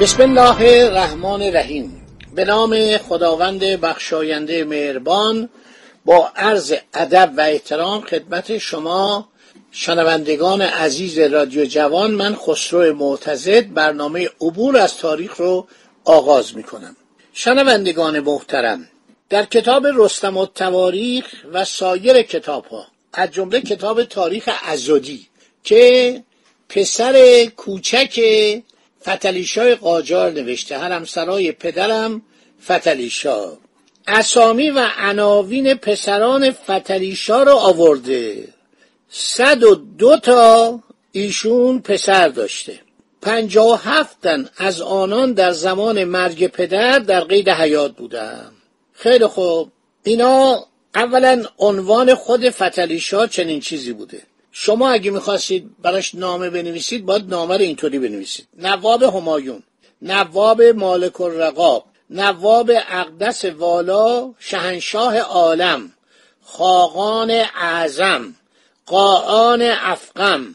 بسم الله الرحمن الرحیم. به نام خداوند بخشاینده مهربان با عرض ادب و احترام خدمت شما شنوندگان عزیز رادیو جوان من خسرو معتزد برنامه عبور از تاریخ رو آغاز می کنم شنوندگان محترم در کتاب رستم و تواریخ و سایر کتاب ها از جمله کتاب تاریخ ازودی که پسر کوچک فتلیشای قاجار نوشته همسرای پدرم فتلیشا. اسامی و عناوین پسران فتلیشا رو آورده. صد و دو تا ایشون پسر داشته. پنجاه و هفتن از آنان در زمان مرگ پدر در قید حیات بودن. خیلی خوب. اینا اولا عنوان خود فتلیشا چنین چیزی بوده. شما اگه می‌خواستید براش نامه بنویسید باید نامه رو اینطوری بنویسید. نواب همایون نواب مالک الرقاب نواب اقدس والا شهنشاه عالم خاقان اعظم قاعان افقم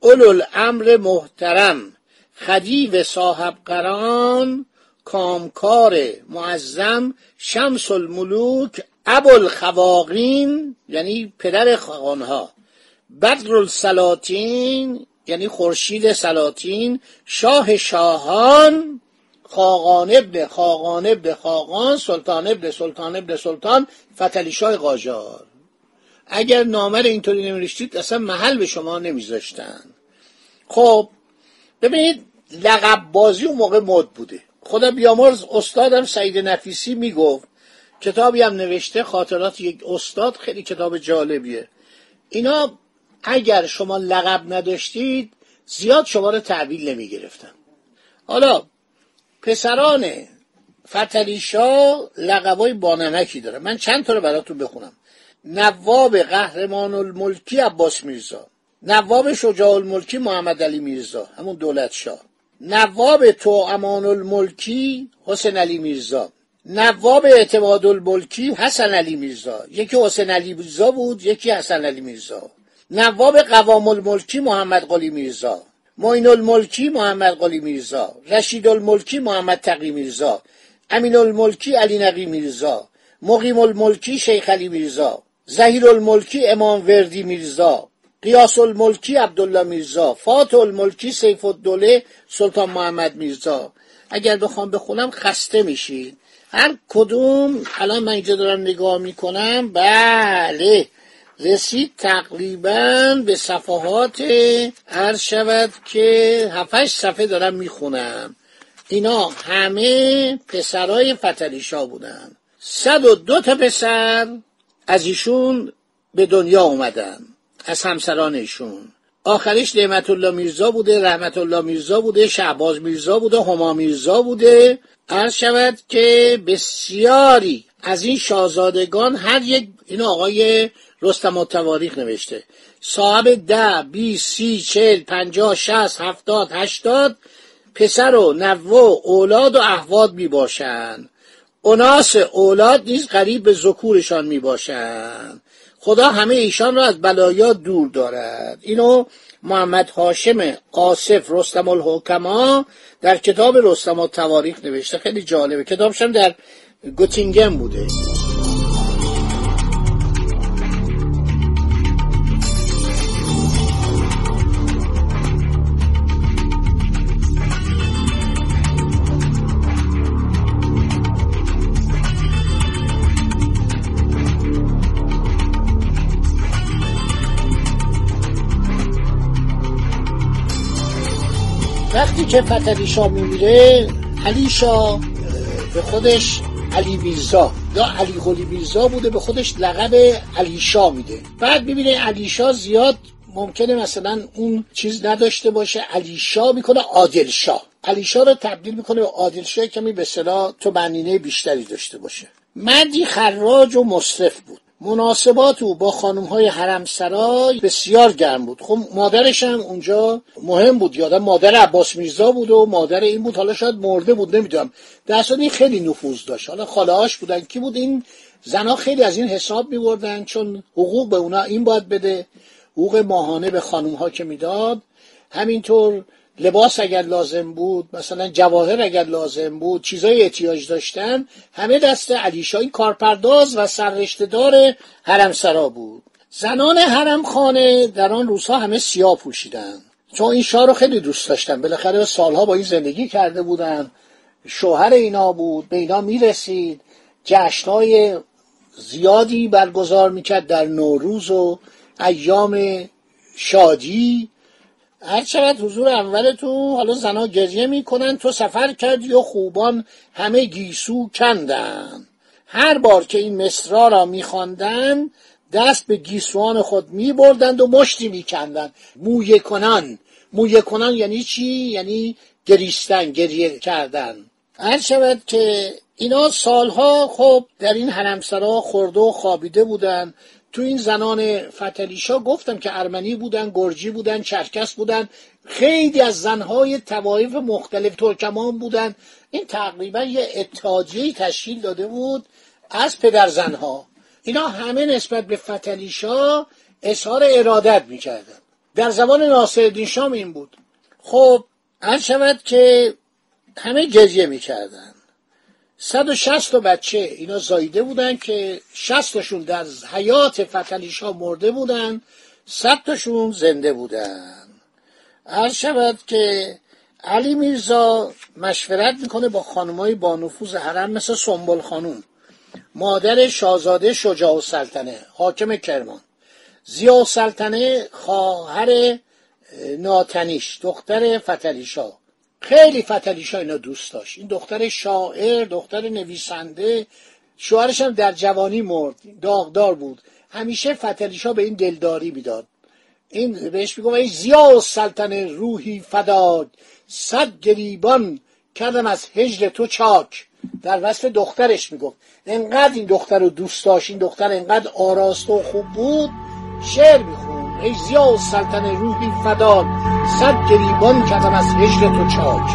اولو الامر محترم خدیو صاحب قران کامکار معظم شمس الملوک ابوالخواقین یعنی پدر خاقانها. بدر السلاطین یعنی خورشید سلاطین شاه شاهان خاقان ابن خاقان ابن خاقان سلطان ابن سلطان ابن سلطان فتلی شاه قاجار. اگر نامه رو اینطوری نمیشتید اصلا محل به شما نمیذاشتن. خب ببینید لقب بازی اون موقع مد بوده. خدا بیامرز استادم سعید نفیسی می‌گفت کتابی هم نوشته خاطرات یک استاد خیلی کتاب جالبیه. اینا اگر شما لقب نداشتید زیاد شما رو تحویل نمی گرفتن حالا پسران فتلیشا لقبای بانمکی داره من چند تا رو براتون بخونم. نواب قهرمان الملکی عباس میرزا نواب شجاع الملکی محمد علی میرزا همون دولت شاه نواب تو امان الملکی حسین علی میرزا نواب اعتماد الملکی حسن علی میرزا. یکی حسین علی میرزا بود یکی حسن علی میرزا. نواب قوام الملکی محمد قلی میرزا معین الملکی محمد قلی میرزا رشید الملکی محمد تقی میرزا امین الملکی علی نقی میرزا مقیم الملکی شیخ علی میرزا زهیر الملکی امام وردی میرزا قیاس الملکی عبدالله میرزا فاتح الملکی سیف الدوله سلطان محمد میرزا. اگر بخوام بخونم خسته میشید هر کدوم الان من اینجا دارم نگاه می‌کنم. بله. رسید تقریبا به صفحات عرض شود که هفتش صفحه دارم می‌خونم. اینا همه پسرای فتلیشا بودن. صد و دو تا پسر از ایشون به دنیا اومدن از همسران ایشون. آخریش نعمت الله میرزا بوده رحمت الله میرزا بوده شعباز میرزا بوده هما میرزا بوده. عرض شود که بسیاری از این شاهزادگان هر یک این آقای رستم و تواریخ نوشته. صاحب ده بیست سی چل پنجاه شست هفتاد هشتاد پسر و نوه اولاد و احواد می باشند اوناس اولاد نیز قریب به ذکورشان می باشند خدا همه ایشان را از بلایا دور دارد. اینو محمد هاشم آصف رستم الحکما در کتاب رستم و تواریخ نوشته. خیلی جالبه. کتابشم در گوتینگن بوده. وقتی که فتلی شاه میمیره علی شاه به خودش علی میرزا یا علی قلی میرزا بوده به خودش لقب علی شاه میده. بعد می‌بینه علی شاه زیاد ممکنه مثلا اون چیز نداشته باشه علی شاه می‌کنه عادل شاه. علیشا رو تبدیل می‌کنه به عادل شاه کمی به صلاح تو بنینه بیشتری داشته باشه. مردی خراج و مصرف بود. مناسبات او با خانم های حرم سرای بسیار گرم بود. خب مادرش هم اونجا مهم بود. یادم مادر عباس میرزا بود و مادر این بود. حالا شاید مرده بود نمی‌دونم. در این خیلی نفوذ داشت. حالا خاله بودن. کی بود این؟ زنها خیلی از این حساب میبردن چون حقوق به اونا این باید بده. حقوق ماهانه به خانم ها که می‌داد. همینطور لباس اگر لازم بود مثلا جواهر اگر لازم بود چیزای احتیاج داشتن همه دست علیشا این کارپرداز و سررشتهدار حرم سرا بود. زنان حرم خانه در آن روزها همه سیاه پوشیدن. چون این شاه رو خیلی دوست داشتن. بالاخره سالها با این زندگی کرده بودن. شوهر اینا بود به اینا می‌رسید. جشنهای زیادی برگزار می‌کرد در نوروز و ایام شادی. هر چقدر حضور اولتون حالا زنا گریه می‌کنن تو سفر کردی و خوبان همه گیسو کندن. هر بار که این مصرا را میخواندن دست به گیسوان خود میبردند و مشتی میکندند. مویه کنان. مویه کنان یعنی چی؟ یعنی گریستن گریه کردن. هر شود که اینا سالها خب در این حرمسرا خورده و خوابیده بودن. تو این زنان فتلیشا گفتم که ارمنی بودن گرجی بودن چرکس بودن. خیلی از زنهای توایف مختلف ترکمان بودن. این تقریبا یه اتحادیه تشکیل داده بود از پدر زنها. اینا همه نسبت به فتلیشا اظهار ارادت می‌کردن. در زبان ناصرالدین شام این بود. خب هر شود که همه گریه می‌کردن. 160 تا بچه اینا زایده بودن که 60 تاشون در حیات فتلیش ها مرده بودن 100 تاشون زنده بودن. هر شود که علی میرزا مشورت می‌کنه با خانمای با نفوذ حرم مثل سنبل خانوم. مادر شاهزاده شجاع و سلطنه حاکم کرمان. زیا سلطنه خواهر ناتنیش دختر فتلیشا خیلی فتلیشا اینا دوست داشت. این دختر شاعر دختر نویسنده شوهرش هم در جوانی مرد داغدار بود. همیشه فتلیشا به این دلداری می‌داد. این بهش میگم ای زیا سلطنه روحی فداد صد گریبان کردم از هجر تو چاک. در وصف دخترش می‌گفت. انقدر این دختر رو دوست داشت این دختر انقدر آراسته و خوب بود شعر می‌خوند ای زیا سلطن روحی فداد صد گریبان کردم از هجر تو چاک.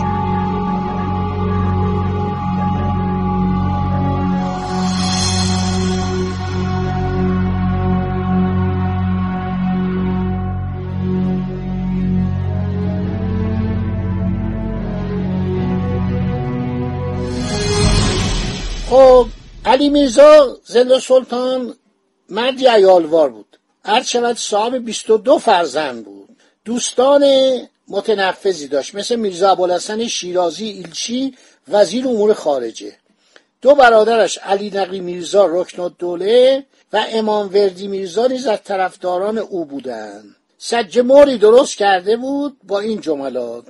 خب علی میرزا زل سلطان مردی ایالوار بود. هر شود صاحب 22 فرزند بود. دوستان متنفذی داشت. مثل میرزا ابوالحسن شیرازی ایلچی وزیر امور خارجه. دو برادرش علی نقی میرزا رکن دوله و امام وردی میرزا نیز از طرفداران او بودند. سجه موری درست کرده بود با این جملات.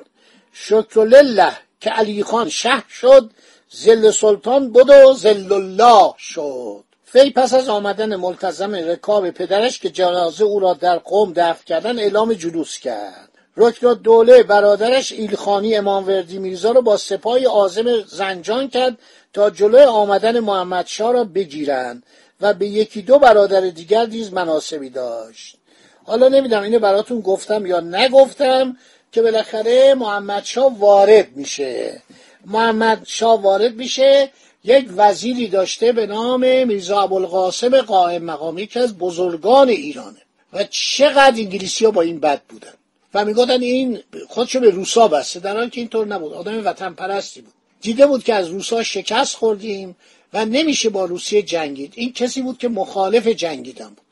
شکر لله که علی خان شه شد زل سلطان بود و زل الله شد. فی پس از آمدن ملتزم رکاب پدرش که جنازه او را در قوم دفن کردن اعلام جلوس کرد. رکن دوله برادرش ایلخانی امام وردی میرزا را با سپاه آزم زنجان کرد تا جلوی آمدن محمد شا را بگیرند و به یکی دو برادر دیگر نیز مناسبی داشت. حالا نمی‌دونم اینو براتون گفتم یا نگفتم که بالاخره محمد وارد میشه. محمد وارد میشه یک وزیری داشته به نام میرزا ابوالقاسم قائم مقامی که از بزرگان ایرانه. و چقدر انگلیسی ها با این بد بودن. و می‌گفتن این خودشو به روسا بسته در حالی که اینطور نبود. آدم وطن پرستی بود. دیده بود که از روسا شکست خوردیم و نمیشه با روسیه جنگید. این کسی بود که مخالف جنگیدن بود.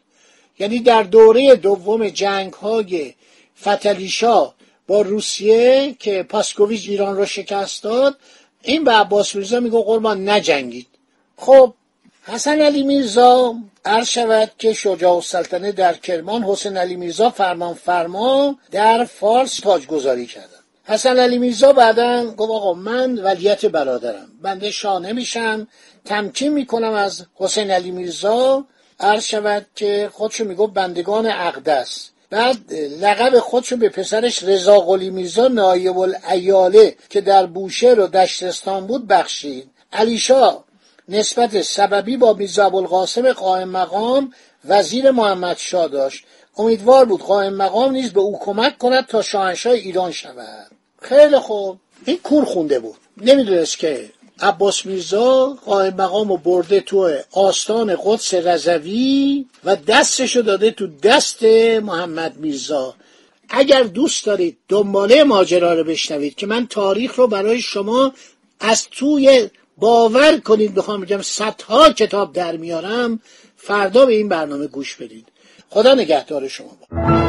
یعنی در دوره دوم جنگ های فتلیشا با روسیه که پاسکوویچ ایران را شکست داد این به عباس میرزا میگه قربان نجنگید. خب حسن علی میرزا عرض شود که شجاع السلطنه در کرمان حسین علی میرزا فرمان فرما در فارس گذاری کردن. حسن علی میرزا بعدا گفت آقا من ولیت برادرم. بنده شاه نمیشم تمکین می‌کنم از حسین علی میرزا. عرض شود که خودشو می‌گفت بندگان اقدس. بعد لقب خودشو به پسرش رضا قلی میرزا نایب الایاله که در بوشهر و دشتستان بود بخشید. علیشا نسبت سببی با میرزا ابوالقاسم قائم مقام وزیر محمد شاه داشت. امیدوار بود قائم مقام نیز به او کمک کند تا شاهنشاه ایران شود. خیلی خوب. این کور خونده بود. نمی‌دونست که عباس میرزا قائم مقام و برده تو آستان قدس رضوی و دستشو داده تو دست محمد میرزا اگر دوست دارید دنباله ماجرا رو بشنوید که من تاریخ رو برای شما از توی باور کنید بخوام بگم صدها کتاب در میارم فردا به این برنامه گوش بدید خدا نگهدار شما با.